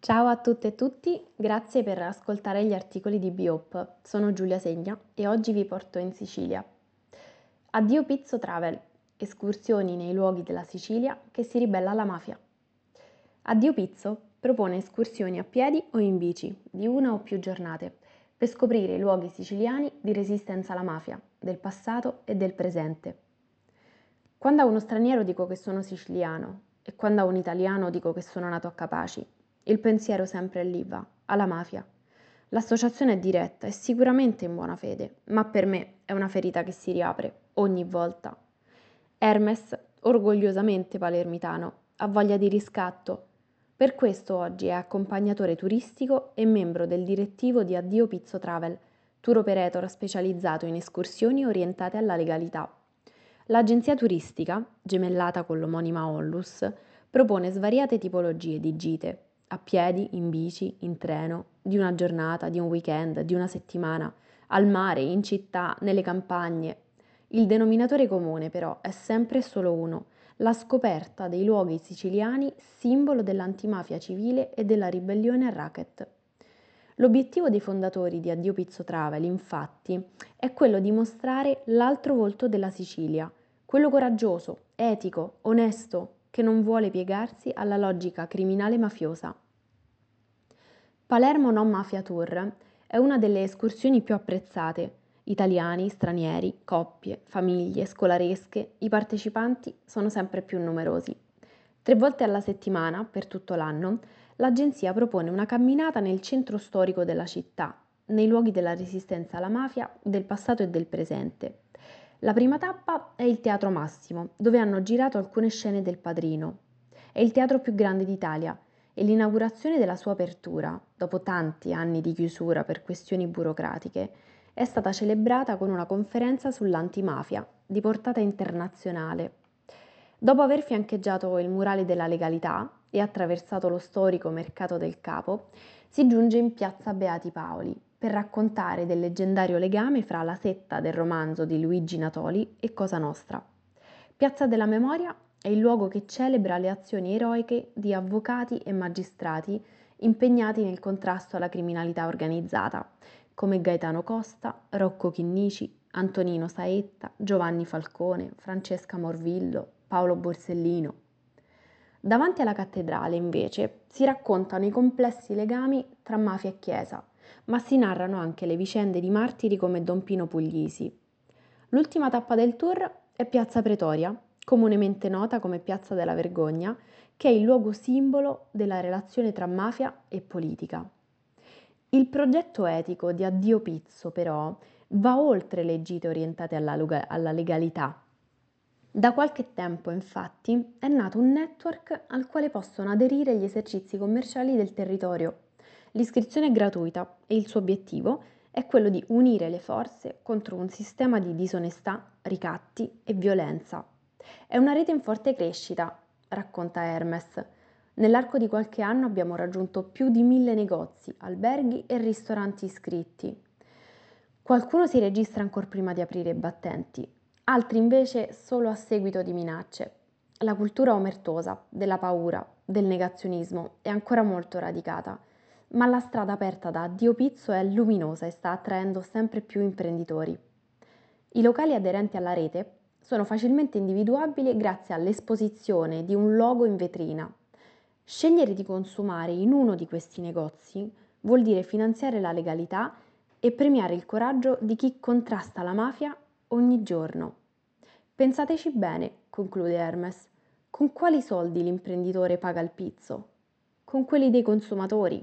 Ciao a tutte e tutti, grazie per ascoltare gli articoli di Biop. Sono Giulia Segna e oggi vi porto in Sicilia. Addio Pizzo Travel, escursioni nei luoghi della Sicilia che si ribella alla mafia. Addio Pizzo propone escursioni a piedi o in bici di una o più giornate per scoprire i luoghi siciliani di resistenza alla mafia, del passato e del presente. Quando a uno straniero dico che sono siciliano e quando a un italiano dico che sono nato a Capaci, il pensiero sempre lì va, alla mafia. L'associazione è diretta e sicuramente in buona fede, ma per me è una ferita che si riapre ogni volta. Hermes, orgogliosamente palermitano, ha voglia di riscatto per questo oggi è accompagnatore turistico e membro del direttivo di Addio Pizzo Travel, tour operator specializzato in escursioni orientate alla legalità. L'agenzia turistica, gemellata con l'omonima Onlus, propone svariate tipologie di gite, a piedi, in bici, in treno, di una giornata, di un weekend, di una settimana, al mare, in città, nelle campagne. Il denominatore comune però è sempre solo uno, la scoperta dei luoghi siciliani simbolo dell'antimafia civile e della ribellione a racket. L'obiettivo dei fondatori di Addio Pizzo Travel, infatti, è quello di mostrare l'altro volto della Sicilia, quello coraggioso, etico, onesto, che non vuole piegarsi alla logica criminale mafiosa. Palermo Non Mafia Tour è una delle escursioni più apprezzate Italiani, stranieri, coppie, famiglie, scolaresche, i partecipanti sono sempre più numerosi. Tre volte alla settimana, per tutto l'anno, l'agenzia propone una camminata nel centro storico della città, nei luoghi della resistenza alla mafia del passato e del presente. La prima tappa è il Teatro Massimo, dove hanno girato alcune scene del Padrino. È il teatro più grande d'Italia e l'inaugurazione della sua apertura, dopo tanti anni di chiusura per questioni burocratiche, è stata celebrata con una conferenza sull'antimafia di portata internazionale. Dopo aver fiancheggiato il murale della legalità e attraversato lo storico mercato del capo, si giunge in piazza Beati Paoli per raccontare del leggendario legame fra la setta del romanzo di Luigi Natoli e Cosa Nostra. Piazza della Memoria è il luogo che celebra le azioni eroiche di avvocati e magistrati impegnati nel contrasto alla criminalità organizzata come Gaetano Costa, Rocco Chinnici, Antonino Saetta, Giovanni Falcone, Francesca Morvillo, Paolo Borsellino. Davanti alla cattedrale, invece, si raccontano i complessi legami tra mafia e chiesa, ma si narrano anche le vicende di martiri come Don Pino Puglisi. L'ultima tappa del tour è Piazza Pretoria, comunemente nota come Piazza della Vergogna, che è il luogo simbolo della relazione tra mafia e politica. Il progetto etico di Addio Pizzo, però, va oltre le gite orientate alla, alla legalità. Da qualche tempo, infatti, è nato un network al quale possono aderire gli esercizi commerciali del territorio. L'iscrizione è gratuita e il suo obiettivo è quello di unire le forze contro un sistema di disonestà, ricatti e violenza. È una rete in forte crescita, racconta Hermes, Nell'arco di qualche anno abbiamo raggiunto più di mille negozi, alberghi e ristoranti iscritti. Qualcuno si registra ancora prima di aprire i battenti, altri invece solo a seguito di minacce. La cultura omertosa, della paura, del negazionismo è ancora molto radicata, ma la strada aperta da Dio Pizzo è luminosa e sta attraendo sempre più imprenditori. I locali aderenti alla rete sono facilmente individuabili grazie all'esposizione di un logo in vetrina Scegliere di consumare in uno di questi negozi vuol dire finanziare la legalità e premiare il coraggio di chi contrasta la mafia ogni giorno. Pensateci bene, conclude Hermes, con quali soldi l'imprenditore paga il pizzo? Con quelli dei consumatori,